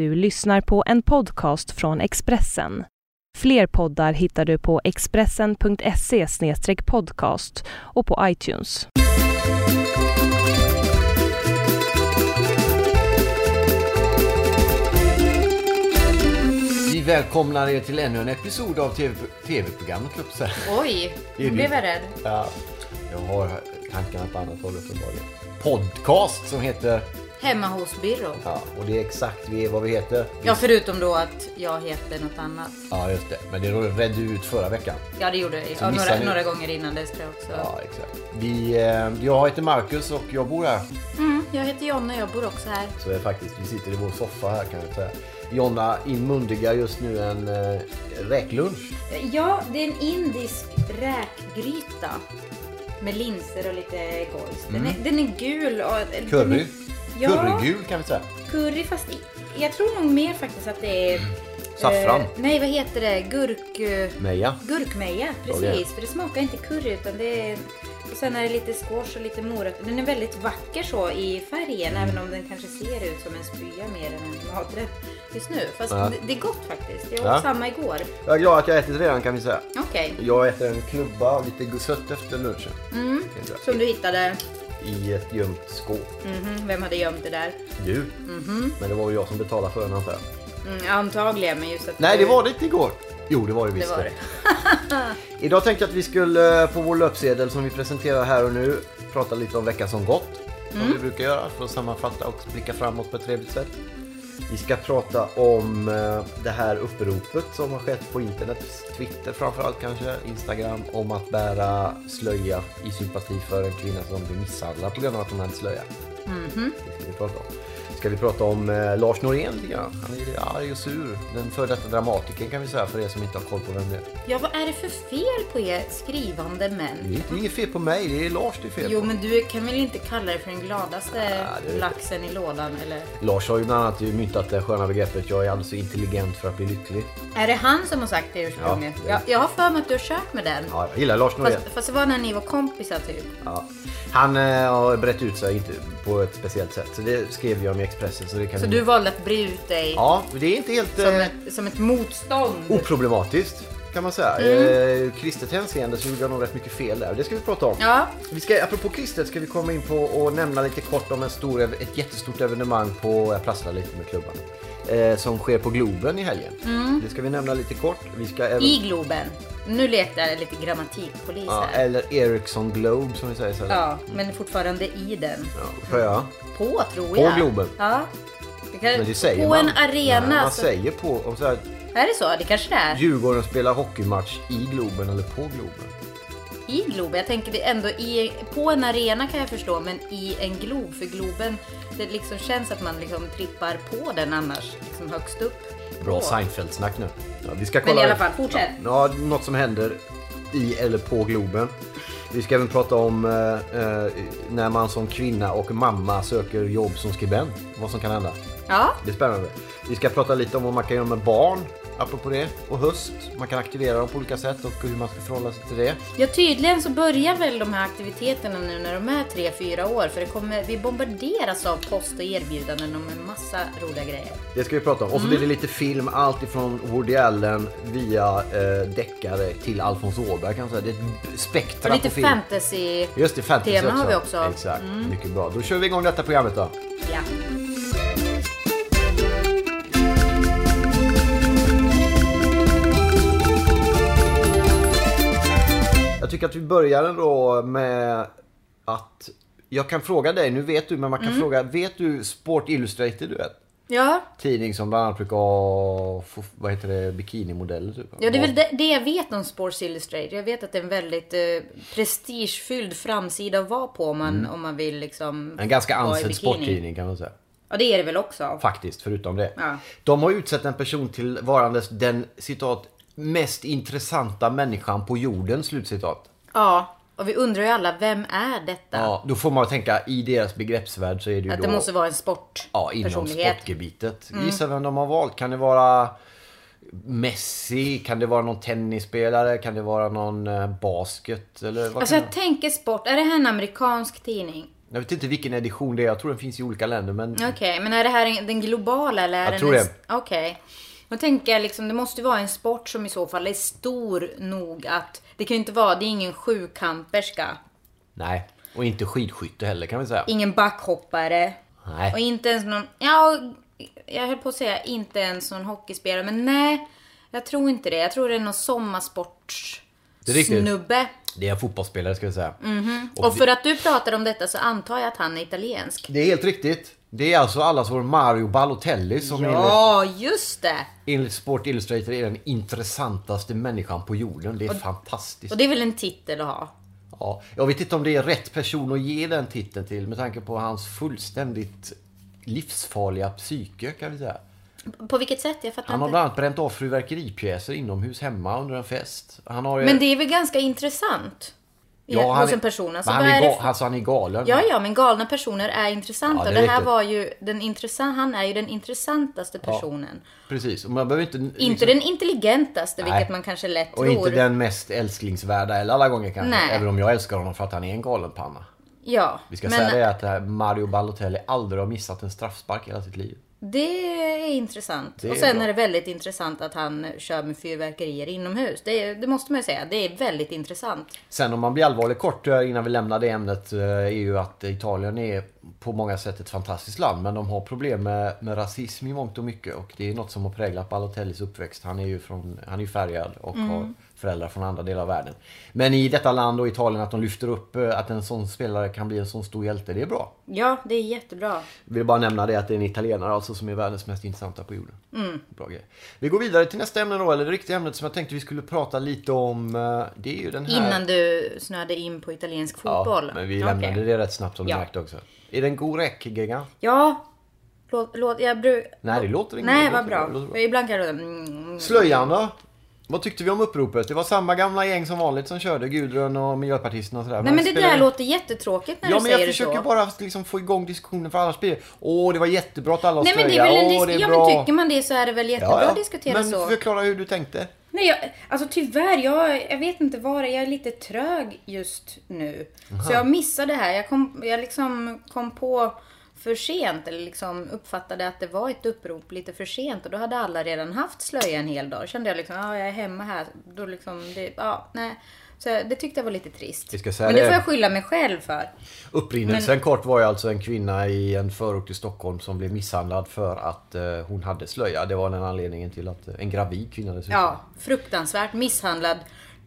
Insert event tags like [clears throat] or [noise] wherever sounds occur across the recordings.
Du lyssnar på en podcast från Expressen. Fler poddar hittar du på expressen.se podcast och på iTunes. Vi välkomnar er till ännu en episod av TV TV-programmet, säga. Oj, nu blev jag rädd. Ja, jag har tankarna på annat håll uppenbarligen. Podcast som heter, Hemma hos Birro. ja, och det är exakt vi- vad vi heter. Ja, förutom då att jag heter något annat. Ja, just det. Men det redde ut förra veckan. Ja, det gjorde jag. Så Ja, några, ni- några gånger innan dess tror jag också. Ja, exakt. Vi, eh, jag heter Marcus och jag bor här. Mm, jag heter Jonna och jag bor också här. Så är faktiskt, vi sitter i vår soffa här kan jag säga. Jonna inmundigar just nu en eh, räklunch. Ja, det är en indisk räkgryta. Med linser och lite gojs. Den, är, den är gul och... den Mm. Curry. är- Ja, Currygul kan vi säga. curry fast i, jag tror nog mer faktiskt att det är... Saffran. Eh, nej, vad heter det? Gurk... eh, Meja. Gurkmeja, precis. Är. För det smakar inte curry utan det är... Och sen är det lite squash och lite morötter. Den är väldigt vacker så i färgen även om den kanske ser ut som en spya mer än en maträtt just nu. Fast Ja. det, är gott faktiskt. Jag åt Ja. samma igår. Jag är glad att jag ätit redan kan vi säga. Okej. Jag äter en klubba och lite sött efter lunchen. Mm. Som du hittade. I ett gömt skåp. Mhm, Vem hade gömt det där? Du. Men det var ju jag som betalade för den antar jag. Mm, antagligen, men just att Nej, du- det var det inte igår. Jo, det var det Det visst. var det. [laughs] [laughs] Idag tänkte jag att vi skulle på vår löpsedel som vi presenterar här och nu prata lite om veckan som gått. Som Mm. vi brukar göra för att sammanfatta och blicka framåt på ett trevligt sätt. Vi ska prata om eh, det här uppropet som har skett på internet, Twitter framförallt kanske, Instagram, om att bära slöja i sympati för en kvinna som blir misshandlad på grund av att hon hade slöja. Mhm. Det ska vi prata om. Ska vi prata om eh, Lars Norén lite grann. Han är arg och sur. Den före detta dramatikern kan vi säga för er som inte har koll på vem det är. Ja, vad är det för fel på er skrivande Det män? är inte- inget fel på mig, det är Lars det är fel Jo, på. men du kan väl inte kalla dig för den gladaste Ja, det- laxen i lådan, eller? Lars har ju bland annat myntat det sköna begreppet jag är alldeles intelligent för att bli lycklig. Är det han som har sagt det ursprungligen? Ja, det- jag, jag har för mig att du har kört med den. Ja, jag gillar Lars Norén. Fast, fast det var när ni var kompisar typ. Ja. Han eh, har brett ut sig inte på ett speciellt sätt. Så det skrev jag om i Expressen. Så, det kan Så du valde att bre ut dig Ja, det är inte helt som, eh, ett, som ett motstånd. oproblematiskt kan man säga. Mm. Eh, kristet hänseende så gjorde jag nog rätt mycket fel där. Det ska vi prata om. Ja, Vi ska, apropå kristet ska vi komma in på och nämna lite kort om en stor, ett jättestort evenemang på, jag prasslar lite med klubban, eh, som sker på Globen i helgen. Det ska vi nämna lite kort. Vi ska även, Mm. i Globen. Nu letar jag lite grammatikpolis ja, här. eller Ericsson Globe som vi säger så. Ja, men fortfarande i den. Ja, jag? På tror På jag. Globen. Ja. Det kan, på en arena. Nej, man så, säger på, om så här, är det så? Det kanske det är. Djurgården spelar hockeymatch i Globen eller på Globen. I Globen. Jag tänker det ändå i, på en arena kan jag förstå, men i en glob. För Globen, det liksom känns att man liksom trippar på den annars, liksom högst upp. Bra. Seinfeld-snack nu. Ja, vi ska Men kolla i alla fall, fortsätt. Ja, ja, något som händer i eller på Globen. Vi ska även prata om eh, eh, när man som kvinna och mamma söker jobb som skribent. Vad som kan hända. Ja, Det är spännande. Vi ska prata lite om vad man kan göra med barn, apropå det. Och höst. Man kan aktivera dem på olika sätt och hur man ska förhålla sig till det. Ja, tydligen så börjar väl de här aktiviteterna nu när de är 3-4 år. För det kommer, vi bombarderas av post och erbjudanden om en massa roliga grejer. Det ska vi prata om. Och så blir det lite film, allt ifrån Woody Allen via eh, deckare till Alfons Åberg kan man säga. Det är ett spektra Och lite på film. fantasy. Just det, fantasy tema också. har vi också. Mm. Exakt, mycket bra. Då kör vi igång detta programmet då. Ja. Tycker att vi börjar ändå med att jag kan fråga dig, nu vet du, men man kan Mm. fråga, vet du Sport Illustrated du vet? Ja, Tidning som bland annat brukar ha, vad heter det, bikinimodeller typ. ja, det är väl det, det jag vet om Sports Illustrated. Jag vet att det är en väldigt eh, prestigefylld framsida att vara på om man, om man vill liksom Mm. En ganska ansedd sporttidning kan man säga. Ja, det är det väl också. Faktiskt, förutom det. Ja. De har utsett en person till varandes den, citat, mest intressanta människan på jorden, slutcitat. Ja, och vi undrar ju alla, vem är detta? Ja, då får man tänka, i deras begreppsvärld så är det ju Att då... det måste vara en Ja, inom sportpersonlighet. Mm. sportgebitet. Gissa vem de har valt. Kan det vara Messi? Kan det vara någon tennisspelare? Kan det vara någon eh, basket? Eller vad Alltså jag tänker sport, är det här en amerikansk tidning? Jag vet inte vilken edition det är. Jag tror den finns i olika länder. Men Okej, men är det här en- den globala eller är Jag tror en- det. Okej. Då tänker jag liksom, det måste vara en sport som i så fall är stor nog att det kan ju inte vara, det är ingen sjukamperska, nej. Och inte skidskytte heller kan vi säga. ingen backhoppare Nej. och inte ens någon, ja, jag höll på att säga inte ens någon hockeyspelare, men nej, jag tror inte det. Jag tror det är någon sommarsports Det är snubbe. Det är en fotbollsspelare ska vi säga. Och för att du pratar om detta så antar jag att han är italiensk. Det är helt riktigt. Det är alltså allas vår Mario Balotelli som enligt, Ja, just det! enligt Sport Illustrated är den intressantaste människan på jorden. Det är fantastiskt. Och det är väl en titel att ha? Ja, jag vet inte om det är rätt person att ge den titeln till med tanke på hans fullständigt livsfarliga psyke kan vi säga. På vilket sätt? Jag fattar Han har inte. bland annat bränt av fyrverkeripjäser inomhus hemma under en fest. Han har Men det är väl ganska intressant? Ja, han hos en person. Alltså, han, är är för... alltså, han är galen. Ja, ja, men galna personer är intressanta. Ja, det det är här var ju den intressant. Han är ju den intressantaste personen. Precis, och man behöver inte... liksom- Inte den intelligentaste, Nej. vilket man kanske lätt Och tror. inte den mest älsklingsvärda eller alla gånger kanske. Nej. Även om jag älskar honom för att han är en galenpanna. Ja, Vi ska men säga det att här Mario Balotelli aldrig har missat en straffspark i hela sitt liv. Det är intressant. Det är och sen bra. är det väldigt intressant att han kör med fyrverkerier inomhus. Det, det måste man ju säga. Det är väldigt intressant. Sen om man blir allvarlig kort eh, innan vi lämnar det ämnet eh, är ju att Italien är på många sätt ett fantastiskt land men de har problem med, med rasism i mångt och mycket och det är något som har präglat Balotellis uppväxt. Han är ju från, han är färgad och Mm. har föräldrar från andra delar av världen. Men i detta land och Italien att de lyfter upp eh, att en sån spelare kan bli en sån stor hjälte, det är bra. Ja, det är jättebra. Jag vill bara nämna det att det är en italienare alltså som är världens mest intressanta på jorden. Mm. Bra grej. Vi går vidare till nästa ämne då, eller det riktiga ämnet som jag tänkte vi skulle prata lite om. eh, Det är ju den här... Innan du snöade in på italiensk fotboll. Ja, men vi lämnade det rätt snabbt som du Ja. märkte också. Är det en god räck, Gegga? Ja. Låt, låt, jag bruk... Nej, det låter inte Nej, vad bra. bra. Ibland kan det låta... Mm, Slöjan då? Vad tyckte vi om uppropet? Det var samma gamla gäng som vanligt som körde, Gudrun och Miljöpartisterna och sådär. Nej men det där låter jättetråkigt när Ja du men jag säger det försöker så. bara liksom få igång diskussionen för annars blir det Åh det var jättebra att alla Nej men det är väl en Åh, dis- det är Ja bra. men tycker man det så är det väl jättebra att diskutera men så. förklara hur du tänkte. Nej jag, alltså tyvärr, jag, jag vet inte vad det är. Jag är lite trög just nu. Så jag missade det här. Jag kom, jag liksom kom på för sent eller liksom uppfattade att det var ett upprop lite för sent och då hade alla redan haft slöja en hel dag. Kände jag liksom, ja jag är hemma här. Då liksom, det, ja nej. Så det tyckte jag var lite trist. Men det får jag skylla mig själv för. Upprinnelsen kort var ju alltså en kvinna i en förort i Stockholm som blev misshandlad för att eh, hon hade slöja. Det var den anledningen till att, en gravid kvinna dessutom. Ja, fruktansvärt misshandlad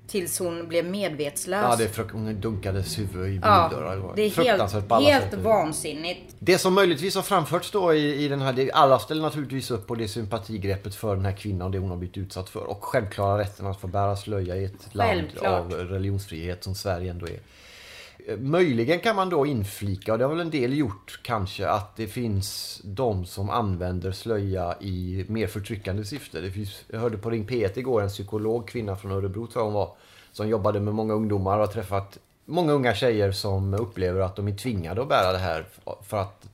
tills hon blev medvetslös. Ja, det är hon dunkades huvud i Ja, bildörrar. var det är fruktansvärt helt, helt sätt. vansinnigt. Det som möjligtvis har framförts då i, i den här, det, alla ställer naturligtvis upp på det sympatigreppet för den här kvinnan och det hon har blivit utsatt för. Och självklara rätten att få bära slöja i ett land Självklart. av religionsfrihet som Sverige ändå är. Möjligen kan man då inflika, och det har väl en del gjort kanske, att det finns de som använder slöja i mer förtryckande syfte. Det finns, jag hörde på Ring P1 igår en psykolog, kvinna från Örebro tror jag hon var, som jobbade med många ungdomar och har träffat många unga tjejer som upplever att de är tvingade att bära det här för att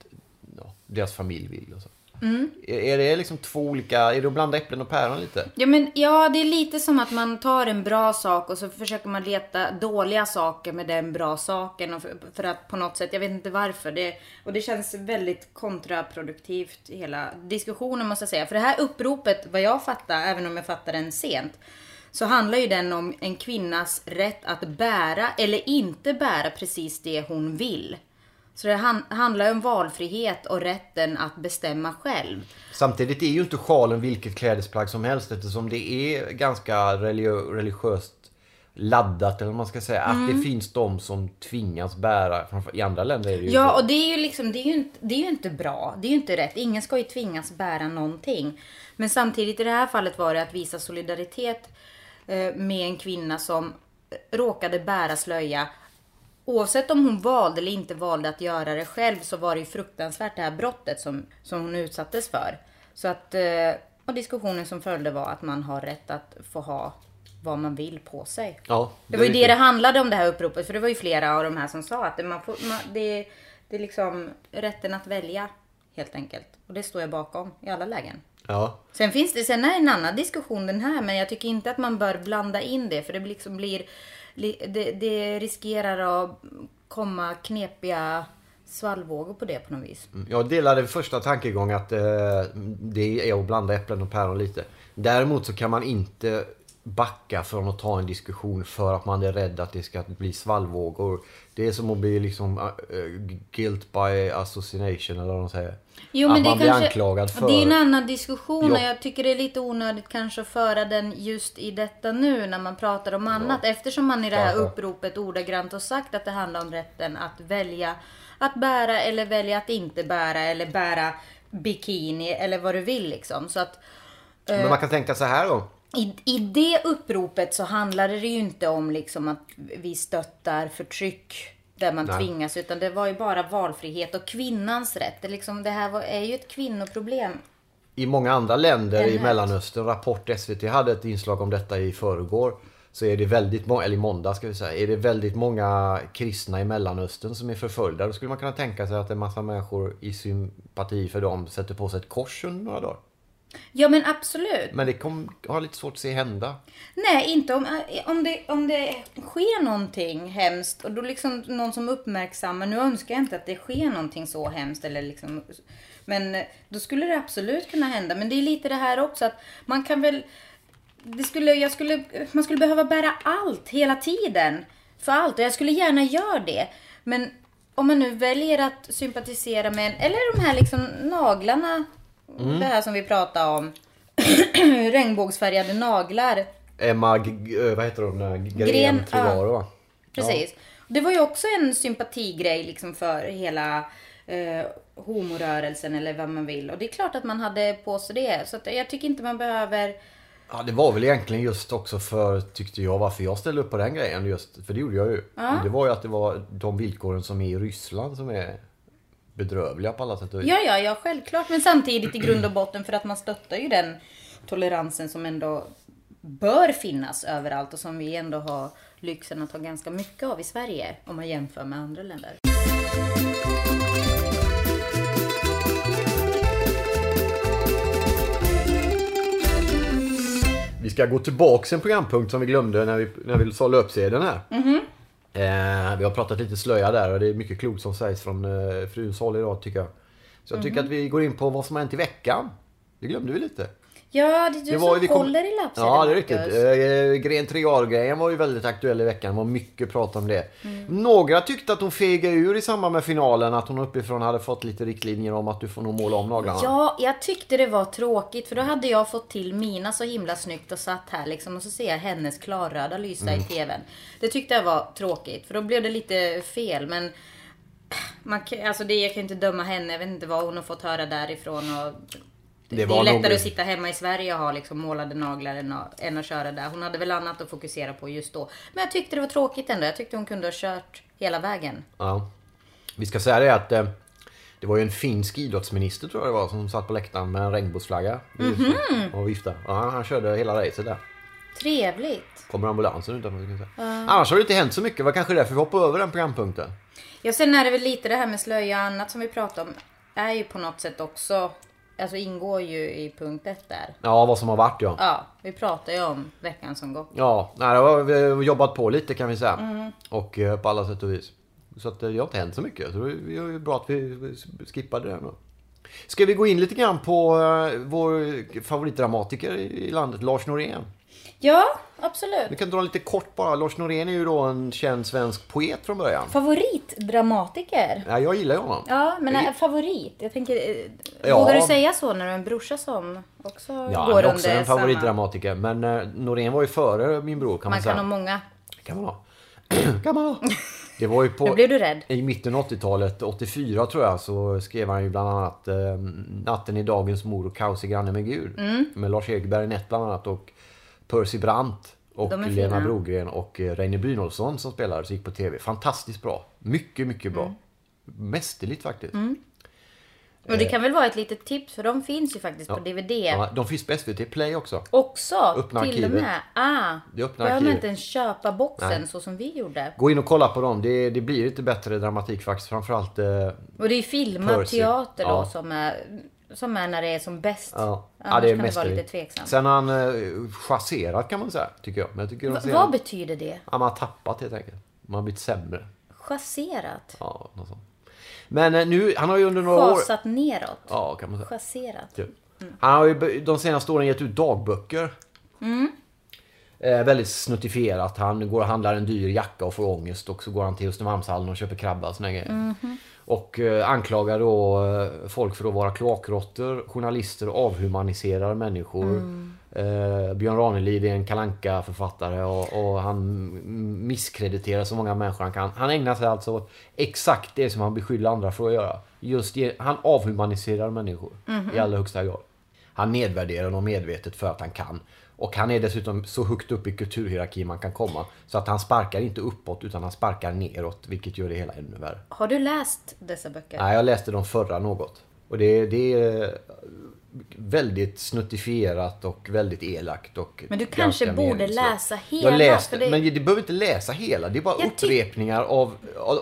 ja, deras familj vill. Och så. Är, är det liksom två olika, är det att blanda äpplen och päron lite? Ja, men, ja, det är lite som att man tar en bra sak och så försöker man leta dåliga saker med den bra saken. Och för, för att på något sätt, jag vet inte varför. Det, och det känns väldigt kontraproduktivt hela diskussionen måste jag säga. För det här uppropet, vad jag fattar, även om jag fattar den sent. Så handlar ju den om en kvinnas rätt att bära eller inte bära precis det hon vill. Så det han, handlar om valfrihet och rätten att bestämma själv. Samtidigt är ju inte sjalen vilket klädesplagg som helst eftersom det är ganska religi- religiöst laddat eller vad man ska säga. Att det finns de som tvingas bära, i andra länder är det ju Ja, och det är ju liksom, det är ju, inte, det är ju inte bra. Det är ju inte rätt. Ingen ska ju tvingas bära någonting. Men samtidigt i det här fallet var det att visa solidaritet eh, med en kvinna som råkade bära slöja. Oavsett om hon valde eller inte valde att göra det själv så var det ju fruktansvärt det här brottet som, som hon utsattes för. Så att, eh, och diskussionen som följde var att man har rätt att få ha vad man vill på sig. Ja, Det var ju det det handlade om det här uppropet. För det var ju flera av de här som sa att det, man får, man, det, det är liksom rätten att välja helt enkelt. Och det står jag bakom i alla lägen. Ja. Sen finns det, sen är det en annan diskussion den här. Men jag tycker inte att man bör blanda in det. För det liksom blir, li- det, det riskerar att komma knepiga svallvågor på det på något vis. Mm. Jag delade första tankegången att eh, det är att blanda äpplen och päron lite. Däremot så kan man inte backa från att ta en diskussion för att man är rädd att det ska bli svallvågor. Det är som att bli liksom uh, guilt by association eller vad de säger. Jo, att men det man blir kanske, anklagad för... Det är en annan diskussion och jag tycker det är lite onödigt kanske att föra den just i detta nu när man pratar om annat. Eftersom man i det här uppropet ordagrant har sagt att det handlar om rätten att välja att bära eller välja att inte bära eller bära bikini eller vad du vill liksom. Så att Men man kan tänka så här då. I, I det uppropet så handlade det ju inte om liksom att vi stöttar förtryck där man Nej. tvingas utan det var ju bara valfrihet och kvinnans rätt. Det, liksom, det här var, är ju ett kvinnoproblem. I många andra länder i. Mellanöstern, Rapport SVT hade ett inslag om detta i förrgår. Så är det väldigt många, eller i måndag ska vi säga, är det väldigt många kristna i Mellanöstern som är förföljda. Då skulle man kunna tänka sig att en massa människor i sympati för dem sätter på sig ett kors under några dagar. Ja men absolut. Men det kom, har lite svårt att se hända. Nej, inte om, om, det, om det sker någonting hemskt och då liksom någon som uppmärksammar. Nu önskar jag inte att det sker någonting så hemskt eller liksom. Men då skulle det absolut kunna hända. Men det är lite det här också att man kan väl. Det skulle, jag skulle, man skulle behöva bära allt hela tiden. För allt. Och jag skulle gärna göra det. Men om man nu väljer att sympatisera med en, eller de här liksom naglarna. Det här som vi pratade om. [clears throat] Regnbågsfärgade naglar. Emma, vad heter hon? Gren, ja. Trivaro va? Precis. Det var ju också en sympatigrej liksom för hela eh, homorörelsen eller vad man vill. Och det är klart att man hade på sig det. Så jag tycker inte man behöver... Ja, det var väl egentligen just också för, tyckte jag, varför jag ställde upp på den grejen. Just, för det gjorde jag ju. Det var ju att det var de villkoren som är i Ryssland som är bedrövliga på alla sätt och vis. Ja, ja, ja, självklart. Men samtidigt i grund och botten för att man stöttar ju den toleransen som ändå bör finnas överallt och som vi ändå har lyxen att ha ganska mycket av i Sverige om man jämför med andra länder. Vi ska gå tillbaks en programpunkt som vi glömde när vi, när vi sa löpsedeln här. Eh, vi har pratat lite slöja där och det är mycket klokt som sägs från eh, fruns håll idag tycker jag. Så jag tycker att vi går in på vad som har hänt i veckan. Det glömde vi lite. Ja, det är du Det var ju- som kom- håller i lappsedeln, Ja, det är riktigt. Eh, Gren Triar-grejen var ju väldigt aktuell i veckan. Det var mycket prat om det. Några tyckte att hon fegade ur i samband med finalen. Att hon uppifrån hade fått lite riktlinjer om att du får nog måla om naglarna. Ja, jag tyckte det var tråkigt för då hade jag fått till mina så himla snyggt och satt här liksom och så ser jag hennes klarröda lysa Mm. i tvn. Det tyckte jag var tråkigt för då blev det lite fel men man, kan- alltså det, jag kan inte döma henne, jag vet inte vad hon har fått höra därifrån och det, Det är lättare nog- att sitta hemma i Sverige och ha liksom målade naglar än att, än att köra där. Hon hade väl annat att fokusera på just då. Men jag tyckte det var tråkigt ändå. Jag tyckte hon kunde ha kört hela vägen. Ja. Vi ska säga det att eh, det var ju en finsk idrottsminister tror jag det var som satt på läktaren med en regnbågsflagga. Mhm. Och viftade. Ja, han körde hela racet där. Trevligt. Kommer ambulansen utanför. säga. Annars har det inte hänt så mycket. Det var kanske därför vi hoppade över den programpunkten. Ja, sen är det väl lite det här med slöja och annat som vi pratade om. Är ju på något sätt också, alltså ingår ju i punkt ett där. Ja, vad som har varit ja. Ja, vi pratar ju om veckan som gått. Ja, nej, det har vi jobbat på lite kan vi säga. Mm. Och eh, på alla sätt och vis. Så att eh, det har inte hänt så mycket. Så det är ju bra att vi skippade det nu. Ska vi gå in lite grann på eh, vår favoritdramatiker i landet, Lars Norén? Ja, absolut. Vi kan dra lite kort bara. Lars Norén är ju då en känd svensk poet från början. Favoritdramatiker? Ja, jag gillar ju honom. Ja, men Det- är favorit? Jag tänker, eh, Ja. vågar du säga så när du har en brorsa som också Ja, går han är under också en samma... favoritdramatiker. Men eh, Norén var ju före min bror kan man, Man säga. kan ha många. kan man ha. [clears throat] kan man ha. Det var ju på... Nu blev du rädd. I mitten av 80-talet, 84 tror jag, så skrev han ju bland annat eh, Natten i dagens mor och Kaos i granne med Gud. Mm. Med Lars-Erik Barinett bland annat och Percy Brandt. Och Lena. Brogren och eh, Reine Brynolfsson som spelade så gick på tv. Fantastiskt bra. Mycket, mycket bra. Mm. Mästerligt faktiskt. Och det kan väl vara ett litet tips för de finns ju faktiskt på DVD. Eh. Ja, de finns på SVT Play också. Också Öppna till och arkivet. med. Ah, Det öppna behöver man inte ens köpa boxen Nej. så som vi gjorde. Gå in och kolla på dem. Det, det blir lite bättre dramatik faktiskt. Framförallt... Eh, Och det är filmad Percy. teater då Ja. som är, som är när det är som bäst. ja. Annars ja, det är kan det vara lite tveksamt. Sen har han eh, chasserat kan man säga, tycker jag. Men jag tycker Va- vad betyder det? Ja, man har tappat helt enkelt. Man har blivit sämre. Chasserat? Ja, något sånt. Men eh, nu, han har ju under några år... Fasat neråt. Ja, kan man säga. Chasserat. Typ. Han har ju de senaste åren gett ut dagböcker. Eh, väldigt snuttifierat. Han går och handlar en dyr jacka och får ångest och så går han till Östermalmshallen och köper krabba och såna grejer. Och eh, anklagar då eh, folk för att vara kloakråttor, journalister avhumaniserar människor. Eh, Björn Ranelid är en kalanka författare och, och han misskrediterar så många människor han kan. Han ägnar sig alltså åt exakt det som han beskyller andra för att göra. Just det, han avhumaniserar människor i allra högsta grad. Han nedvärderar dem medvetet för att han kan. Och han är dessutom så högt upp i kulturhierarkin man kan komma. Så att han sparkar inte uppåt utan han sparkar neråt. Vilket gör det hela ännu värre. Har du läst dessa böcker? Nej, jag läste de förra något. Och det, det är väldigt snuttifierat och väldigt elakt. Och Men du kanske borde meningslöst. läsa hela, Jag läste, det- men du behöver inte läsa hela. Det är bara Jag upprepningar av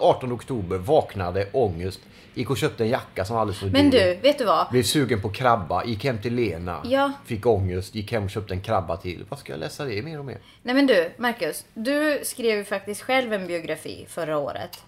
18 oktober, vaknade, ångest, gick och köpte en jacka som var alldeles för Men dyr. du, vet du vad? Blev sugen på krabba, gick hem till Lena, Ja. fick ångest, gick hem och köpte en krabba till. Vad ska jag läsa det mer och mer? Nej men du, Marcus. Du skrev ju faktiskt själv en biografi förra året.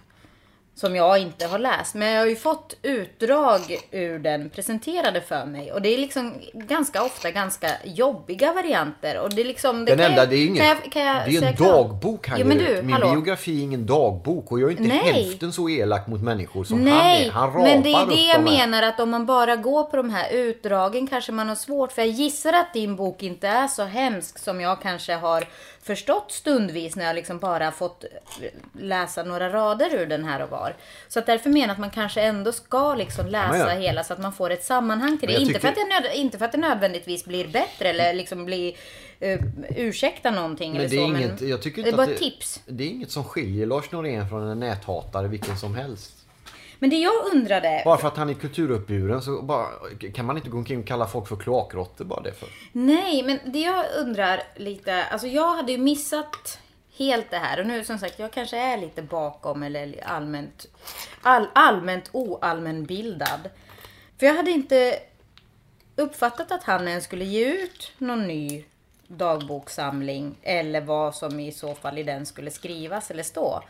Som jag inte har läst. Men jag har ju fått utdrag ur den presenterade för mig. Och det är liksom ganska ofta ganska jobbiga varianter. Och det är liksom... Den kan enda, jag- det är ingen, kan jag- kan jag det är en dagbok han Jo, ger men du, ut. Min hallå. biografi är ingen dagbok och jag är inte Nej. hälften så elak mot människor som Nej, han är. Han rapar men det är det jag menar att om man bara går på de här utdragen kanske man har svårt. För jag gissar att din bok inte är så hemsk som jag kanske har förstått stundvis när jag liksom bara fått läsa några rader ur den här och var. Så att därför menar jag att man kanske ändå ska liksom läsa Ja, hela så att man får ett sammanhang till det. Inte, för att tycker- det nöd, inte för att det nödvändigtvis blir bättre eller liksom blir uh, ursäkta någonting Men eller det är så. inget, men jag tycker det inte är bara ett tips. Det är inget som skiljer Lars Norén från en näthatare vilken som helst. Men det jag undrade, Bara för att han är kulturuppburen så bara, kan man inte gå omkring och kalla folk för kloakråttor bara det för. Nej, men det jag undrar lite, alltså jag hade ju missat helt det här och nu som sagt, jag kanske är lite bakom eller allmänt, all, allmänt oallmänbildad. För jag hade inte uppfattat att han ens skulle ge ut någon ny dagboksamling eller vad som i så fall i den skulle skrivas eller stå.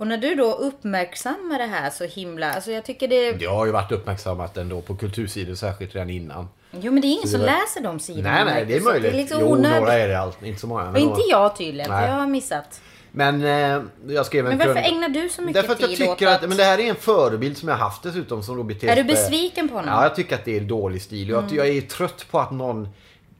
Och när du då uppmärksammar det här så himla, alltså jag tycker det... Det har ju varit uppmärksammat ändå på kultursidor särskilt redan innan. Jo men det är ingen Så som var- läser de sidorna. Nej, nej, det är möjligt. Det är liksom jo, onödigt. några är det allt, inte så många. Och men inte jag tydligen, Nej. för jag har missat. Men eh, jag skrev en Men varför krönika- ägnar du så mycket Därför att jag tid tycker åt att, men det här är en förebild som jag haft dessutom som Robert Är du besviken på honom? Ja, jag tycker att det är dålig stil. Mm. Jag, jag är trött på att någon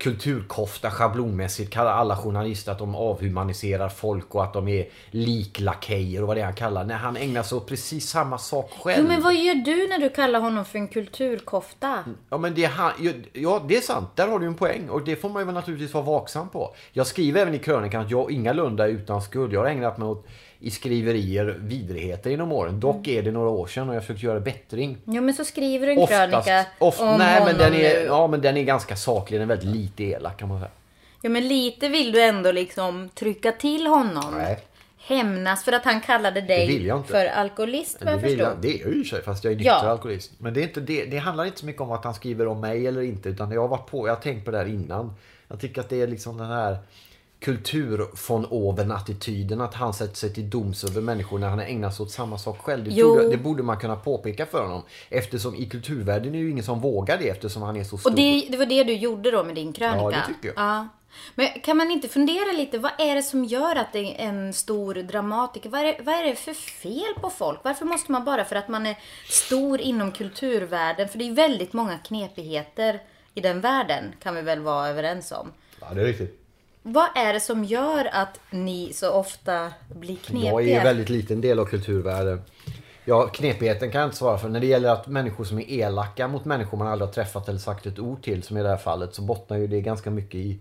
kulturkofta schablonmässigt kallar alla journalister att de avhumaniserar folk och att de är liklakejer och vad det är han kallar. När han ägnar sig åt precis samma sak själv. Jo, men vad gör du när du kallar honom för en kulturkofta? Ja men det, är han, ja, det är sant, där har du en poäng och det får man ju naturligtvis vara vaksam på. Jag skriver även i krönikan att jag ingalunda är utan skuld. Jag har ägnat mig åt i skriverier vidrigheter genom åren. Dock Mm. är det några år sedan och jag försökt göra bättring. Jo, men så skriver du en krönika oft, om nej, honom men den är, nu. Ja men den är ganska saklig, den är väldigt lite elak kan man säga. Ja, men lite vill du ändå liksom trycka till honom. Nej. Hämnas för att han kallade dig för alkoholist vad jag förstår. jag, det är jag ju sig fast jag är nykter Ja. alkoholist. Men det, är inte det, det handlar inte så mycket om att han skriver om mig eller inte utan jag har varit på, jag har tänkt på det här innan. Jag tycker att det är liksom den här kultur von oven attityden att han sätter sig till doms över människor när han ägnar sig åt samma sak själv. Det, trodde, det borde man kunna påpeka för honom. Eftersom i kulturvärlden är ju ingen som vågar det eftersom han är så stor. Och det, det var det du gjorde då med din krönika? Ja, det tycker jag. Ja. Men kan man inte fundera lite, vad är det som gör att det är en stor dramatiker, vad är, det, vad är det för fel på folk? Varför måste man bara för att man är stor inom kulturvärlden, för det är väldigt många knepigheter i den världen, kan vi väl vara överens om. Ja, det är riktigt. Vad är det som gör att ni så ofta blir knepiga? Jag är en väldigt liten del av kulturvärlden. Ja, knepigheten kan jag inte svara för. När det gäller att människor som är elaka mot människor man aldrig har träffat eller sagt ett ord till, som i det här fallet, så bottnar ju det ganska mycket i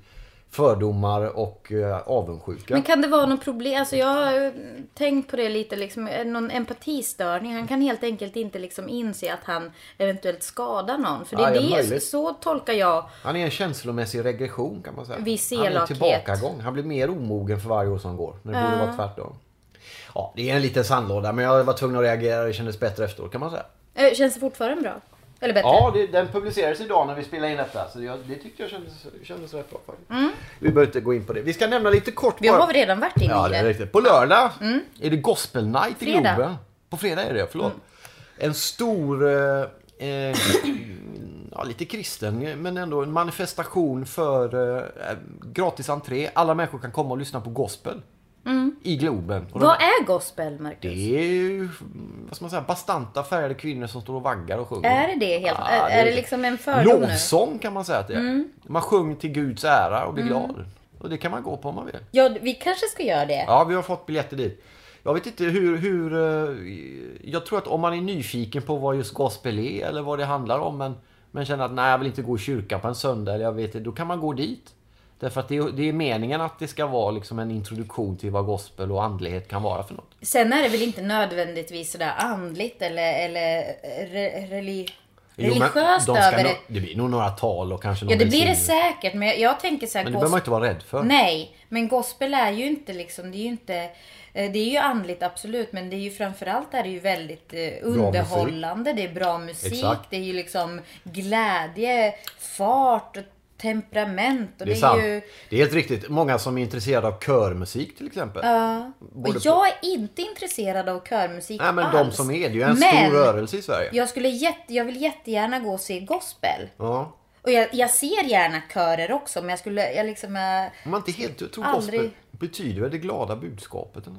fördomar och uh, avundsjuka. Men kan det vara något problem? Alltså jag har eh, tänkt på det lite, liksom, det någon empatistörning. Han kan helt enkelt inte liksom inse att han eventuellt skadar någon. För det Ja, är ja, det, så tolkar jag. Han är en känslomässig regression kan man säga. Viss Han är en elakhet. tillbakagång. Han blir mer omogen för varje år som går. Men det borde vara tvärtom. Ja, det är en liten sandlåda men jag var tvungen att reagera det kändes bättre efteråt kan man säga. Eh, Känns det fortfarande bra? Eller bättre? Ja, det, den publicerades idag när vi spelade in detta. Så jag, det tyckte jag kändes, kändes rätt bra faktiskt. Vi behöver inte gå in på det. Vi ska nämna lite kort Vi bara. har väl redan varit inne Ja, i det är det. riktigt. På lördag är det Gospel Night i Fredag. Globen. På fredag är det, förlåt. en stor, eh, eh, [clears throat] ja, lite kristen, men ändå en manifestation för eh, gratis entré. Alla människor kan komma och lyssna på gospel. I Globen. Och de- Vad är gospel, Marcus? det är ju, vad ska man säga, bastanta färgade kvinnor som står och vaggar och sjunger. Är det det helt? Ja, är, det är det liksom en fördom nu? Mm. Lovsång kan man säga att det är. Man sjunger till Guds ära och blir glad. Och det kan man gå på om man vill. Ja, vi kanske ska göra det. Ja, vi har fått biljetter dit. Jag vet inte hur, hur... eh, Jag tror att om man är nyfiken på vad just gospel är eller vad det handlar om men, men känner att nej, jag vill inte gå i kyrkan på en söndag eller jag vet inte, då kan man gå dit. Därför att det är, det är meningen att det ska vara liksom en introduktion till vad gospel och andlighet kan vara för något. Sen är det väl inte nödvändigtvis sådär andligt eller, eller re, reli, Jo, religiöst de över det. Det blir nog några tal och kanske någon Ja, det blir det säkert. Men jag, jag tänker så här, Men det behöver man inte vara rädd för. Nej, men gospel är ju inte liksom, det är ju inte eh, det är ju andligt absolut men det är ju framförallt är det ju väldigt eh, underhållande. Det är bra musik. Exakt. Det är ju liksom glädje, fart och temperament. Och Det är det sant. ju, Det är helt riktigt. Många som är intresserade av körmusik till exempel. Ja. Och jag är inte intresserad av körmusik Nej men alls. de som är, det är ju en Men stor rörelse i Sverige. Jag, skulle jätte, jag vill jättegärna gå och se gospel. Ja. Och jag, jag ser gärna körer också men jag skulle, jag liksom, Om man inte helt jag tror Aldrig. gospel betyder väl det glada budskapet. Eller?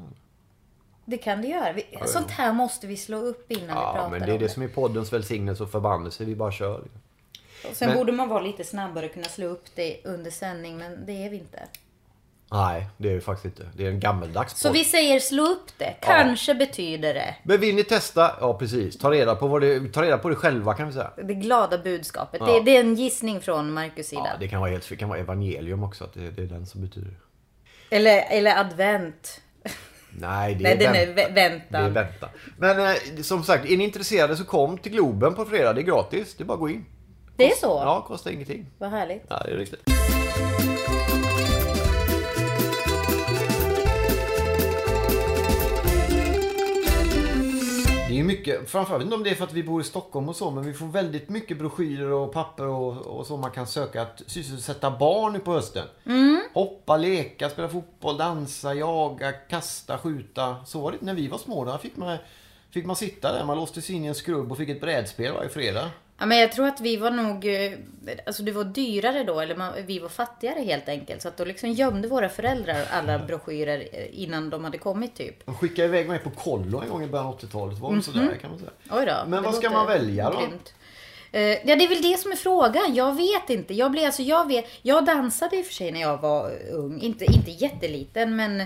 det kan det göra. Vi, sånt här måste vi slå upp innan vi Ja, pratar men det är om det som är poddens välsignelse och förbannelse. Vi bara kör. Och Sen men- borde man vara lite snabbare och kunna slå upp det under sändning men det är vi inte. Nej, det är det faktiskt inte. Det är en gammeldags Så podd. vi säger slå upp det. Kanske betyder det. Men vill ni testa? Ja, precis. Ta reda på, vad det, ta reda på det själva kan vi säga. Det glada budskapet. Ja. Det, det är en gissning från Marcus sida. Ja, det kan vara, helt, det kan vara evangelium också. Att det, det är den som betyder. eller, eller advent. Nej, det Nej, är, är vänta. vä- väntan. Det är vänta. Men eh, som sagt, är ni intresserade så kom till Globen på fredag. Det är gratis. Det är bara att gå in. Det är så? Ja, kostar ingenting. Vad härligt. Ja, det är riktigt. Det är mycket, framförallt, inte om det är för att vi bor i Stockholm och så, men vi får väldigt mycket broschyrer och papper och, och så man kan söka att sysselsätta barn nu på hösten. Hoppa, leka, spela fotboll, dansa, jaga, kasta, skjuta. Så var det när vi var små. Då fick man, fick man sitta där, man låste sig in i en skrubb och fick ett brädspel varje fredag. Ja, men jag tror att vi var nog, eh, alltså det var dyrare då, eller man, vi var fattigare helt enkelt. Så att då liksom gömde våra föräldrar alla broschyrer eh, innan de hade kommit typ. De skickade iväg mig på kollo en gång i början av 80-talet. Var det sådär kan man säga. Oj då. Men vad ska man välja då? grymt. Eh, Ja, det är väl det som är frågan. Jag vet inte. Jag, blev, alltså, jag, vet, jag dansade i och för sig när jag var ung. Inte, inte jätteliten, men...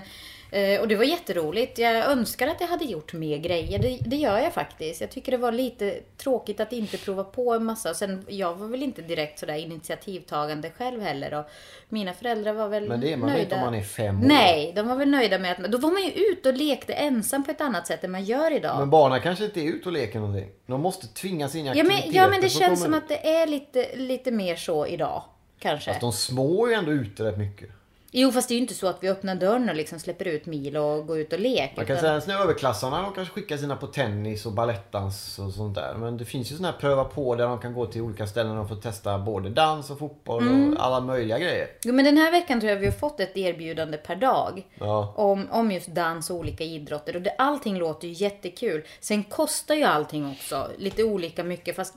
eh, Och det var jätteroligt. Jag önskar att jag hade gjort mer grejer. Det, det gör jag faktiskt. Jag tycker det var lite tråkigt att inte prova på en massa. Sen, jag var väl inte direkt sådär initiativtagande själv heller. Och mina föräldrar var väl Men det är man nöjda. inte om man är fem år. Nej, de var väl nöjda med att... Då var man ju ute och lekte ensam på ett annat sätt än man gör idag. Men barnen kanske inte är ute och leker någonting. De måste tvingas in i Ja aktiviteter. men, ja, men det känns komma som att det är lite, lite mer så idag. Kanske. Fast de små är ju ändå ute rätt mycket. Jo, fast det är ju inte så att vi öppnar dörren och liksom släpper ut Milo och går ut och leker. Man kan utan- säga att överklassarna de kanske skickar sina på tennis och balettdans och sånt där. Men det finns ju sådana här pröva på där de kan gå till olika ställen och får testa både dans och fotboll Mm. och alla möjliga grejer. Jo, men den här veckan tror jag vi har fått ett erbjudande per dag. Ja. Om, om just dans och olika idrotter. Och det, allting låter ju jättekul. Sen kostar ju allting också lite olika mycket. Fast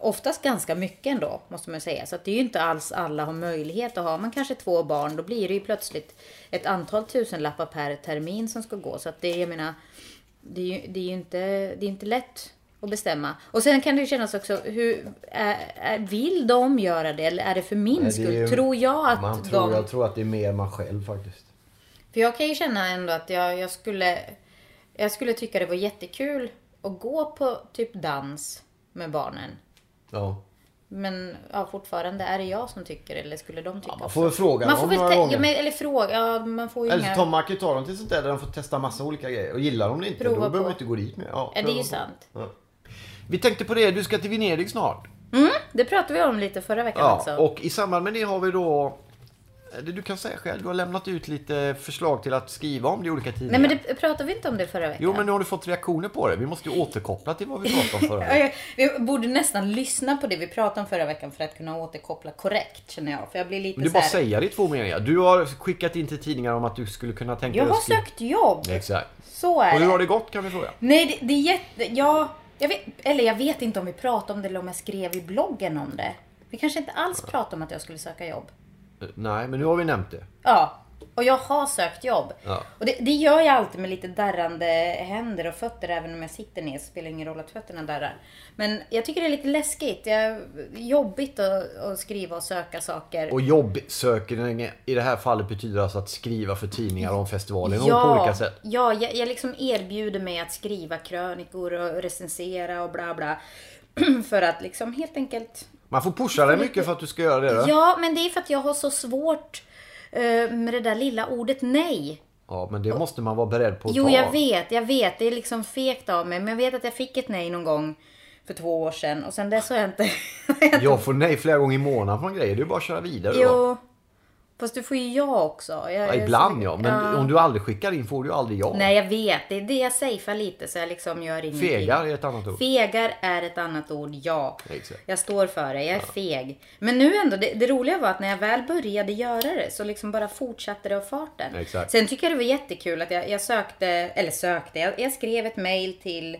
oftast ganska mycket ändå, måste man säga. Så att det är ju inte alls alla har möjlighet att ha. Man kanske två barn, då blir det ju plötsligt ett antal tusenlappar per termin som ska gå. Så att det, jag menar, det är ju, det är ju inte, det är inte lätt att bestämma. Och sen kan det ju kännas också, hur, är, vill de göra det eller är det för min Nej, det skull? ju- Tror jag att Man tror, de... Jag tror att det är mer man själv faktiskt. För jag kan ju känna ändå att jag, jag skulle Jag skulle tycka det var jättekul att gå på typ dans med barnen. Ja. Men ja, fortfarande, är det jag som tycker eller skulle de tycka Ja, man får väl fråga Man får väl några gånger. ja, men, eller fråga, ja, man får ju Eller så tar man kan ta dem till sånt där där de får testa massa olika grejer. Och gillar de det inte, Prova då behöver man inte gå dit med. Ja, Ja, det är ju på. sant. Ja. Vi tänkte på det, du ska till Venedig snart. Mm, det pratade vi om lite förra veckan Ja, också. och i samband med det har vi då du kan säga själv, du har lämnat ut lite förslag till att skriva om det i olika tidningar. Nej men det pratade vi inte om det förra veckan? Jo, men nu har du fått reaktioner på det. Vi måste ju återkoppla till vad vi pratade om förra [laughs] veckan. jag- Vi borde nästan lyssna på det vi pratade om förra veckan för att kunna återkoppla korrekt känner jag. För jag blir lite Men du bara här... säga det i två meningar. Du har skickat in till tidningar om att du skulle kunna tänka Jag dig har att skriva- sökt jobb. Exakt. Så är Och hur har det gått kan vi fråga? Nej, det, det är jätte... Ja, Jag vet, eller jag vet inte om vi pratade om det eller om jag skrev i bloggen om det. Vi kanske inte alls pratade om att jag skulle söka jobb. Nej, men nu har vi nämnt det. Ja, och jag har sökt jobb. Ja. Och det, det gör jag alltid med lite darrande händer och fötter. Även om jag sitter ner så spelar det ingen roll att fötterna darrar. Men jag tycker det är lite läskigt. Jag, jobbigt att, att skriva och söka saker. Och jobbsökning i det här fallet betyder alltså att skriva för tidningar om festivalen och på olika sätt. Ja, jag, jag liksom erbjuder mig att skriva krönikor och recensera och bla bla. [clears throat] för att liksom helt enkelt... Man får pusha dig mycket för att du ska göra det då. Ja, men det är för att jag har så svårt eh, med det där lilla ordet nej. Ja, men det måste man vara beredd på att Jo, ta. jag vet, jag vet. Det är liksom fegt av mig. Men jag vet att jag fick ett nej någon gång för två år sedan. Och sen dess har jag inte... [laughs] Jag får nej flera gånger i månaden från grejer. Det är bara att köra vidare då. jo. Fast du får ju ja också. Jag, Ja, jag- ibland ja, men Ja. om du aldrig skickar in får du ju aldrig ja. Nej, jag vet. Det är det jag safear lite så jag liksom gör ingenting. Fegar är ett annat ord. Fegar är ett annat ord, ja. Exakt. Jag står för det, jag är feg. Men nu ändå, det, det roliga var att när jag väl började göra det så liksom bara fortsatte det av farten. Exakt. Sen tycker jag det var jättekul att jag, jag sökte, eller sökte, jag, jag skrev ett mail till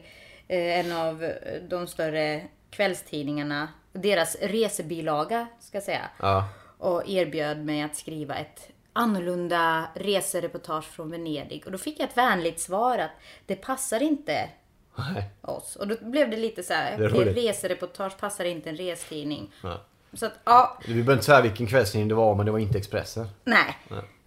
eh, en av eh, de större kvällstidningarna, deras resebilaga ska jag säga. Ja. Och erbjöd mig att skriva ett annorlunda resereportage från Venedig. Och då fick jag ett vänligt svar att det passar inte Nej. oss. Och då blev det lite så här, Det roligt. resereportage passar inte en restidning. Ja. Så att, ja, Vi behöver inte säga vilken kvällstidning det var, men det var inte Expressen. nej.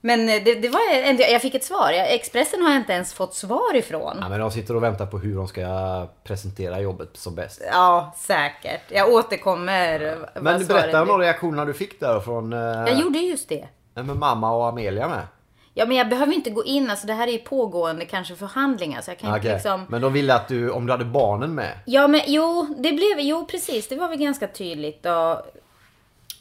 Men eh, det, det var ändå, jag fick ett svar. Expressen har jag inte ens fått svar ifrån. Ja, men de sitter och väntar på hur de ska presentera jobbet som bäst. Ja, säkert. Jag återkommer vad Men svaret berätta om de reaktionerna du fick där från eh, Jag gjorde just det. med mamma och Amelia med. Ja, men jag behöver inte gå in. Alltså det här är ju pågående kanske förhandlingar. Så jag kan inte Okej. liksom... Men de ville att du, om du hade barnen med. Ja, men jo, det blev, jo precis, det var väl ganska tydligt då.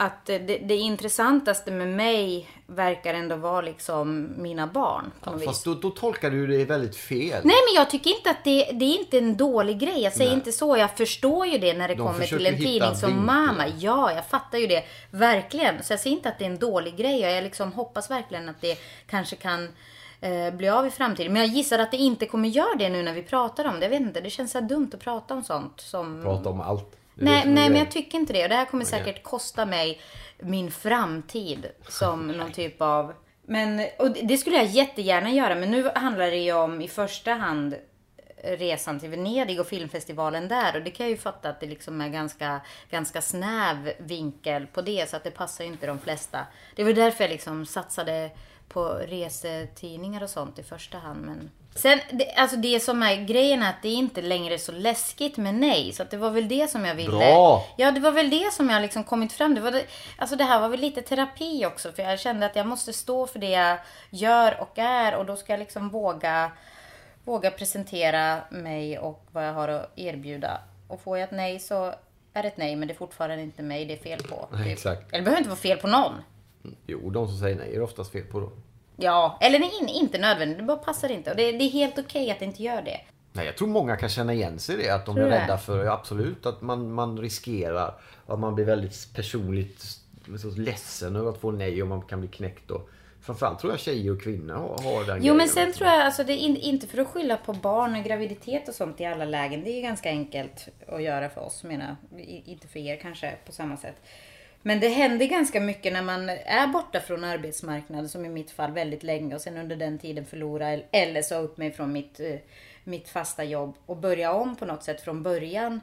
Att det, det intressantaste med mig verkar ändå vara liksom mina barn på något vis. Fast då, då tolkar du det väldigt fel. Nej men jag tycker inte att det, det är inte en dålig grej. Jag säger Nej. inte så. Jag förstår ju det när det De kommer till en tidning som vinklar. mamma. Ja, jag fattar ju det. Verkligen. Så jag säger inte att det är en dålig grej. Jag liksom hoppas verkligen att det kanske kan eh, bli av i framtiden. Men jag gissar att det inte kommer göra det nu när vi pratar om det. Jag vet inte, det känns så dumt att prata om sånt. Som... Prata om allt. Nej, nej men jag tycker inte det. Och det här kommer Okej. säkert kosta mig min framtid som någon typ av... Men, och det- det skulle jag jättegärna göra, men nu handlar det ju om i första hand resan till Venedig och filmfestivalen där. Och det kan jag ju fatta att det liksom är ganska, ganska snäv vinkel på det, så att det passar ju inte de flesta. Det var därför jag liksom satsade på resetidningar och sånt i första hand. Men... Sen, det, alltså det som är grejen är att det är inte längre så läskigt med nej. Så att det var väl det som jag ville. Bra! Ja, det var väl det som jag liksom kommit fram det var det, Alltså det här var väl lite terapi också. För jag kände att jag måste stå för det jag gör och är. Och då ska jag liksom våga, våga presentera mig och vad jag har att erbjuda. Och får jag ett nej så är det ett nej. Men det är fortfarande inte mig det är fel på. Nej, exakt. Eller det behöver inte vara fel på någon. Jo, de som säger nej är oftast fel på då. Ja, eller nej, in- inte nödvändigt. Det bara passar inte. Och det, det är helt okej att det inte gör det. Nej, jag tror många kan känna igen sig i det. Att de Tror är rädda för, absolut, att man, man riskerar. Att man blir väldigt personligt så ledsen över att få nej och man kan bli knäckt. Och, framförallt tror jag tjejer och kvinnor har, har den Jo men sen tror jag, alltså det är in, inte för att skylla på barn och graviditet och sånt i alla lägen. Det är ju ganska enkelt att göra för oss, menar jag. Inte för er kanske på samma sätt. Men det händer ganska mycket när man är borta från arbetsmarknaden, som i mitt fall väldigt länge och sen under den tiden förlora eller sa upp mig från mitt, eh, mitt fasta jobb och börja om på något sätt från början.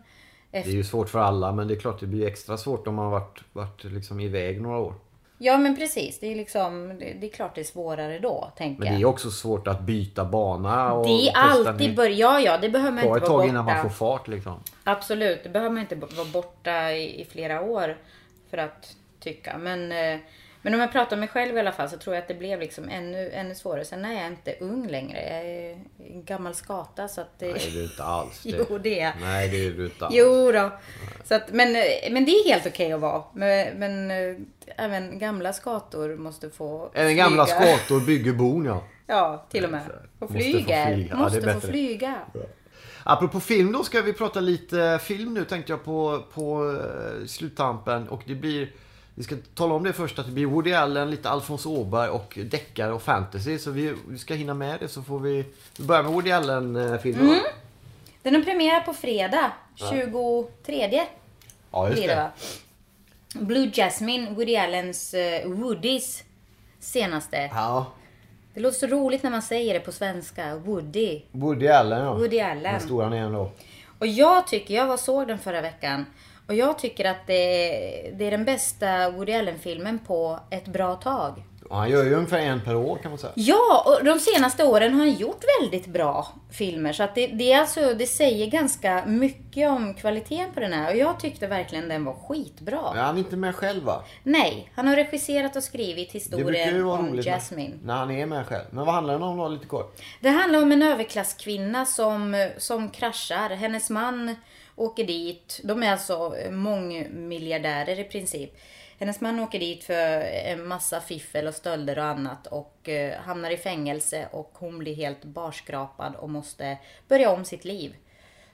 Det är ju svårt för alla men det är klart det blir extra svårt om man har varit, varit liksom iväg några år. Ja men precis, det är liksom, det, är klart det är svårare då, tänker Men det är också svårt att byta bana och Det är alltid nytt. börja, ja ja det behöver man inte ett vara tag borta. innan man får fart liksom. Absolut, det behöver man inte vara borta i, i flera år för att tycka. Men, eh, men om jag pratar om mig själv i alla fall så tror jag att det blev liksom ännu, ännu svårare. Sen är jag inte ung längre. Jag är en gammal skata så att det... Nej det är inte alls det. [laughs] Jo, det är. Nej det är du inte alls. Jo då. Så att, men, eh, men det är helt okej att vara. Men, men eh, även gamla skator måste få Även gamla flyga. skator bygger bon ja. Ja, till och med. Få Måste få flyga. Ja, Måste är få flyga. Apropå film då ska vi prata lite film nu tänkte jag på, på eh, sluttampen och det blir vi ska tala om det först att det blir Woody Allen, lite Alfons Åberg och deckare och fantasy. Så vi, vi ska hinna med det så får vi, vi börjar med Woody Allen-filmen. Mm. Den har premiär på fredag, 23 Ja, just det? Blue Jasmine, Woody Allens uh, Woodys senaste. Ja. Det låter så roligt när man säger det på svenska. Woody. Woody Allen ja. Woody Allen. Den stora han är ändå. Och jag tycker, jag var såg den förra veckan. Och jag tycker att det är, det är den bästa Woody Allen-filmen på ett bra tag. Och han gör ju ungefär en per år kan man säga. Ja, och de senaste åren har han gjort väldigt bra filmer. Så att det, det, är alltså, det säger ganska mycket om kvaliteten på den här. Och jag tyckte verkligen den var skitbra. Men han är inte med själv va? Nej, han har regisserat och skrivit historien om Jasmine. När, när han är med själv. Men vad handlar den om då lite kort? Det handlar om en överklasskvinna som, som kraschar. Hennes man åker dit. De är alltså mångmiljardärer i princip. Hennes man åker dit för en massa fiffel och stölder och annat och eh, hamnar i fängelse och hon blir helt barskrapad och måste börja om sitt liv.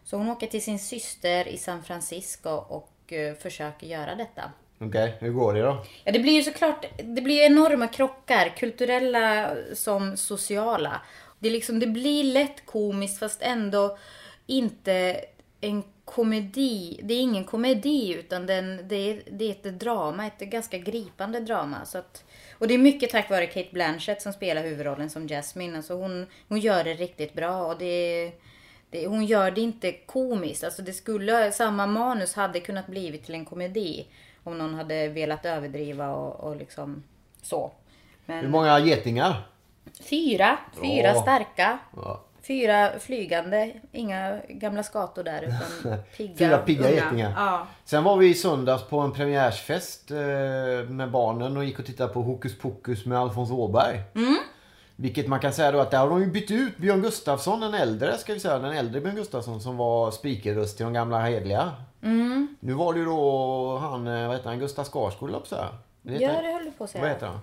Så hon åker till sin syster i San Francisco och eh, försöker göra detta. Okej, hur går det då? Ja, det blir ju såklart det blir enorma krockar, kulturella som sociala. Det, liksom, det blir lätt komiskt fast ändå inte en komedi. Det är ingen komedi utan den, det, är, det är ett drama, ett ganska gripande drama. Så att, och det är mycket tack vare Kate Blanchett som spelar huvudrollen som Jasmine. Alltså hon, hon gör det riktigt bra och det, det, hon gör det inte komiskt. Alltså det skulle, samma manus hade kunnat blivit till en komedi. Om någon hade velat överdriva och, och liksom så. Hur Men många getingar? fyra, fyra Bra. starka. Ja. Fyra flygande, inga gamla skator där utan [laughs] pigga, Fyra pigga unga. getingar. Ja. Sen var vi i söndags på en premiärsfest eh, med barnen och gick och tittade på Hokus Pokus med Alfons Åberg. Mm. Vilket man kan säga då att där har de ju bytt ut Björn Gustafsson, den äldre ska vi säga, den äldre Björn Gustafsson som var speakerröst till de gamla hedliga. Mm. Nu var det ju då han, eh, vad heter han, Gustav Skarsgård på att säga. Ja, det höll du på att säga. Vad heter han?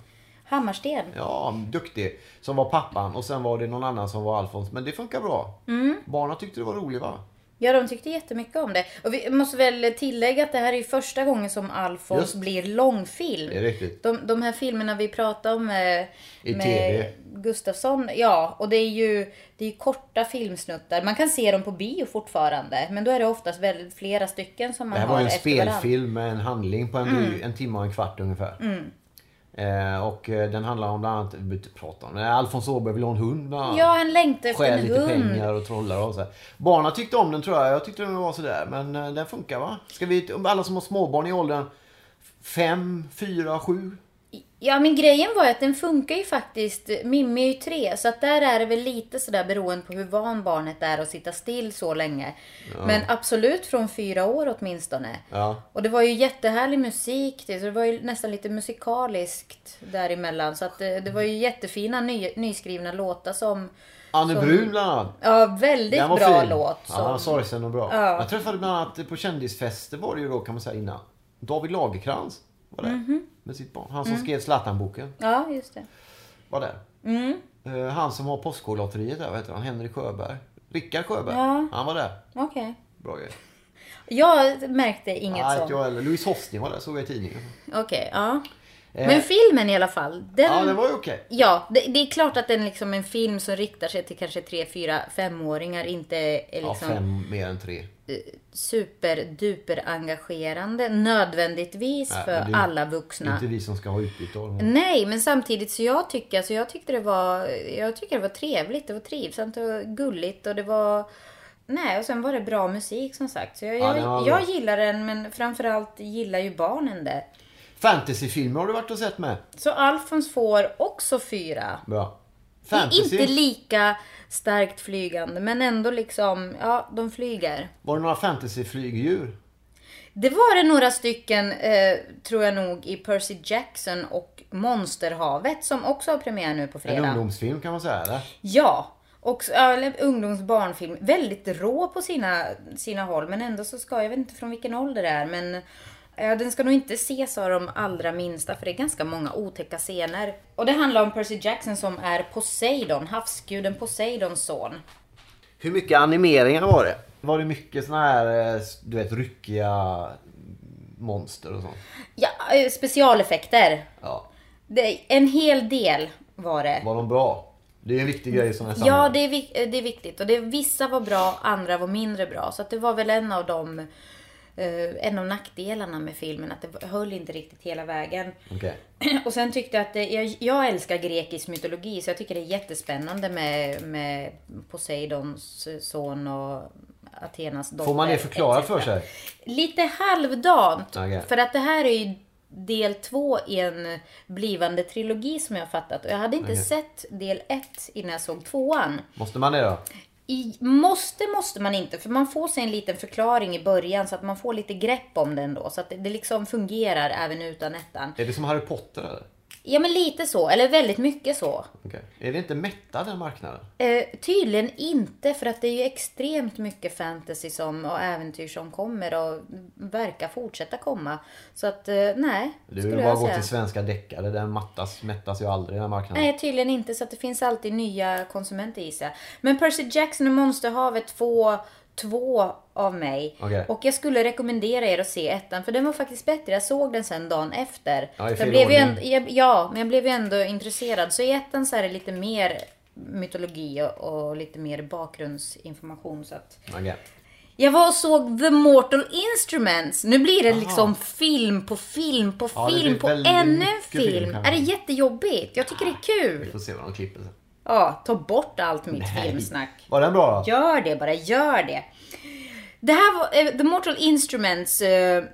Hammarsten. Ja, duktig. Som var pappan och sen var det någon annan som var Alfons. Men det funkar bra. Mm. Barnen tyckte det var roligt va? Ja, de tyckte jättemycket om det. Och vi måste väl tillägga att det här är ju första gången som Alfons Just. blir långfilm. Det är riktigt. De, de här filmerna vi pratade om med, I med TV. Gustafsson, ja, och det är ju det är korta filmsnuttar. Man kan se dem på bio fortfarande, men då är det oftast väldigt flera stycken som man Det här har var en spelfilm med en handling på en, Mm. en timme och en kvart ungefär. Eh, och eh, den handlar om bland annat, vi inte prata om det, Alfons Åberg vill ha en hund bland annat. Ja, han längtar efter en lite hund. pengar och trollar och så. här. Tyckte om den tror jag. Jag tyckte den var sådär. Men eh, den funkar va? Ska vi, alla som har småbarn i åldern 5, 4, 7. Ja, men grejen var ju att den funkar ju faktiskt. Mimmi är ju tre, så att där är det väl lite sådär beroende på hur van barnet är att sitta still så länge. Men absolut från fyra år åtminstone. Ja. Och det var ju jättehärlig musik det, så det var ju nästan lite musikaliskt däremellan. Så att det, det var ju jättefina ny, nyskrivna låtar som... Anne som- Brun bland annat. Ja, väldigt Den var bra fin. låt. Ja, Som, sorgsen och bra. Ja. Jag träffade bland annat på kändisfester var det ju då kan man säga innan. David Lagerkrans var där. Mhm. Med sitt barn. Han som Mm. skrev Zlatan-boken. ja, just det. Var där. Mm. Eh, Han som har Postkodlotteriet där, vad heter han? Henrik Sjöberg. Rickard Sjöberg. Ja. Han var där. Okej. Bra grej. Jag märkte inget Nej, inte sånt. jag heller. Louise Hostin var där, såg jag i tidningen. Okej, ja. Eh, Men filmen i alla fall. Den, Ja, det var ju okej. Ja, det, det är klart att den liksom en film som riktar sig till kanske 3, 4, 5-åringar inte är Ja, liksom fem mer än tre. superduper engagerande nödvändigtvis Nej, för men det är alla vuxna. Inte vi som ska ha utbyte av dem. Nej, men samtidigt så jag tycker, alltså jag tyckte det var, jag tycker det var trevligt, det var trivsamt och gulligt och det var Nej, och sen var det bra musik som sagt. Så jag, Ja, jag, den jag gillar den, men framförallt gillar ju barnen det. Fantasyfilmer har du varit och sett med? Så Alfons får också fyra. Bra. Fantasy. inte lika starkt flygande, men ändå liksom, ja, de flyger. Var det några fantasyflygdjur? Det var det några stycken, eh, tror jag nog, i Percy Jackson och Monsterhavet som också har premiär nu på En fredag. ungdomsfilm kan man säga eller? Ja, och eller ungdomsbarnfilm. Väldigt rå på sina, sina håll, men ändå så ska jag vet inte från vilken ålder det är, men den ska nog inte ses av de allra minsta, för det är ganska många otäcka scener. Och det handlar om Percy Jackson som är Poseidon, havsguden Poseidons son. Hur mycket animeringar var det? Var det mycket såna här, eh, du vet, ryckiga monster och sånt? Ja, eh, specialeffekter. Ja. Det, en hel del var det. Var de bra? Det är en viktig grej i sådana här Ja, sammanhang. det är, eh, det är viktigt. Och det, vissa var bra, andra var mindre bra. Så att det var väl en av de eh, en av nackdelarna med filmen, att det höll inte riktigt hela vägen. Okej. [clears throat] Och sen tyckte jag att det, jag, jag älskar grekisk mytologi så jag tycker det är jättespännande med, med Poseidons son och Athenas dotter. Får man det förklarat för sig? Lite halvdant. Okej. För att det här är ju del två i en blivande trilogi som jag har fattat. Och jag hade inte Okej. sett del ett innan jag såg tvåan. Måste man det då? I, måste måste man inte, för man får sig en liten förklaring i början så att man får lite grepp om den då. Så att det, det liksom fungerar även utan ettan. Är det som Harry Potter eller? Ja men lite så, eller väldigt mycket så. Okej. Är det inte mättad den marknaden? Eh, tydligen inte, för att det är ju extremt mycket fantasy som, och äventyr som kommer och verkar fortsätta komma. Så att, eh, nej. Du skulle vill bara jag gå säga. till svenska deckare. Den mattas, mättas ju aldrig den marknaden. Nej, tydligen inte. Så att det finns alltid nya konsumenter i sig. Men Percy Jackson och Monsterhavet får två av mig. Okej. Och jag skulle rekommendera er att se ettan, för den var faktiskt bättre. Jag såg den sen dagen efter. Ja, jag blev ju ordning. ändå, jag, ja, men jag blev ju ändå intresserad. Så i ettan så är det lite mer mytologi och, lite mer bakgrundsinformation. Så att... Okej. Jag var och såg The Mortal Instruments. Nu blir det liksom film på film på Ja, film på ännu en film, är det jättejobbigt? Jag tycker det är kul. Vi får se vad de klipper sen. Ja, ta bort allt mitt Nej. filmsnack. Var den bra då? Gör det bara, gör det. Det här var eh, The Mortal Instruments, eh,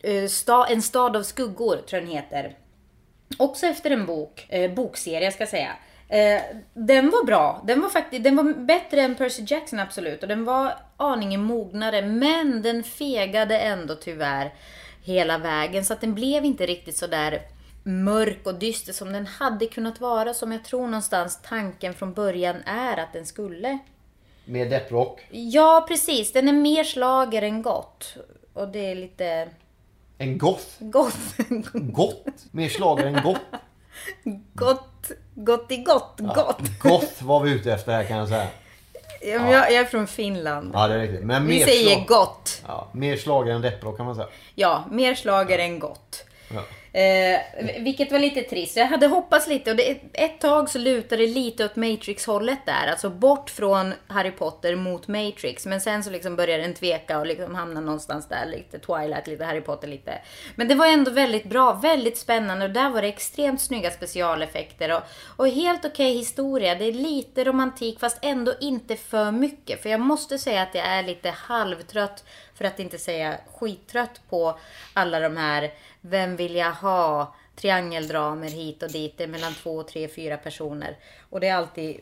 eh, sta, En stad av skuggor, tror jag den heter. Också efter en bok, bokserie ska jag säga. Den var bra. Den var faktiskt den var bättre än Percy Jackson absolut. Och den var aningen mognare. Men den fegade ändå tyvärr hela vägen. Så att den blev inte riktigt så där mörk och dyster som den hade kunnat vara. Som jag tror någonstans tanken från början är att den skulle. Med depprock. Ja, precis. Den är mer slager än gott. Och det är lite En goth. gott. Gott. Mer slager än gott. gott, gott i gott, gott. Goth var vi ute efter här kan jag säga. Ja, men jag, jag är från Finland. Ja det är riktigt. Men Vi mer säger slag- gott. Ja, mer slager än depprock kan man säga. Ja, mer slager än gott. Ja. Eh, vilket var lite trist. Jag hade hoppats lite och det, ett tag så lutade det lite åt Matrix-hållet där. Alltså bort från Harry Potter mot Matrix. Men sen så liksom började den tveka och liksom hamna någonstans där. Lite Twilight, lite Harry Potter, lite. Men det var ändå väldigt bra, väldigt spännande. Och där var det extremt snygga specialeffekter. Och, och helt okej historia. Det är lite romantik fast ändå inte för mycket. För jag måste säga att jag är lite halvtrött. För att inte säga skittrött på alla de här Vem vill jag ha? Triangeldramer hit och dit. Det är mellan två, tre, fyra personer. Och det är alltid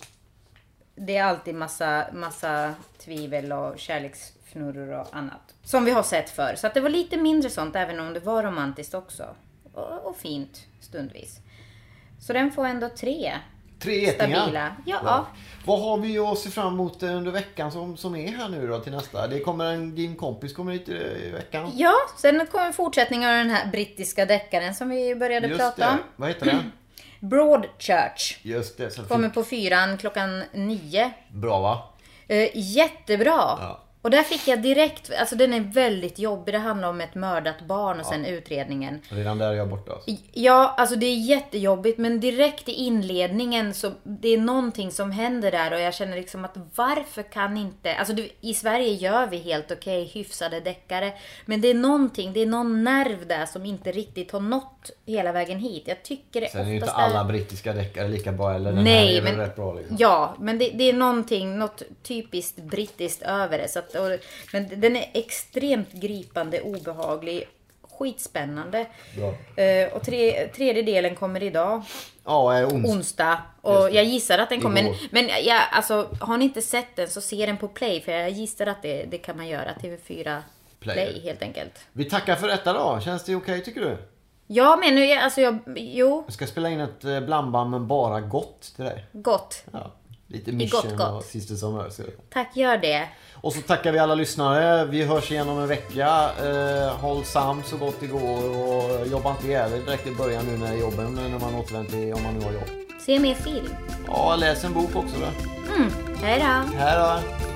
det är alltid massa, massa tvivel och kärleksfnurror och annat. Som vi har sett förr. Så att det var lite mindre sånt även om det var romantiskt också. Och, och fint stundvis. Så den får ändå tre. Tre getingar. Stabila. Ja. Vad har vi att se fram emot under veckan som, som är här nu då till nästa? Det kommer en, din kompis kommer hit i, veckan. Ja, sen kommer fortsättningen av den här brittiska deckaren som vi började Just prata det. om. Vad heter den? [clears throat] Broadchurch. Just det. Kommer på fyran klockan nio. Bra va? Eh, jättebra. Ja. Och där fick jag direkt, alltså den är väldigt jobbig. Det handlar om ett mördat barn och sen utredningen. Redan där är jag borta. Alltså. Ja, alltså det är jättejobbigt men direkt i inledningen så det är någonting som händer där och jag känner liksom att varför kan inte, alltså du, i Sverige gör vi helt okej hyfsade deckare men det är någonting, det är någon nerv där som inte riktigt har nått hela vägen hit. Jag tycker det Sen är ju inte alla brittiska deckare lika bra. Eller den här Nej, är väl men, rätt bra liksom. ja, men det, det är någonting, något typiskt brittiskt över det. Så att, och, men den är extremt gripande, obehaglig, skitspännande. Eh, och tre, tredje delen kommer idag, Ja, ons. onsdag. Och jag gissar att den kommer. Men, men jag, alltså, har ni inte sett den så se den på play. För jag gissar att det, det kan man göra. TV4 Play. play, helt enkelt. Vi tackar för detta då. Känns det okej tycker du? Ja, men nu, alltså jag, jo, Jag ska spela in ett eh, blandband men bara gott till dig. gott. Ja. Lite gott, Mission gott. och Sisters of Mercy. Tack, gör det. Och så tackar vi alla lyssnare. Vi hörs igen om en vecka. Eh, håll sams så gott det går och jobba inte ihjäl direkt i början nu när jobben när man återvänder till om man nu har jobb. Se mer film. Ja, läs en bok också då. Mm, hej då. Här då.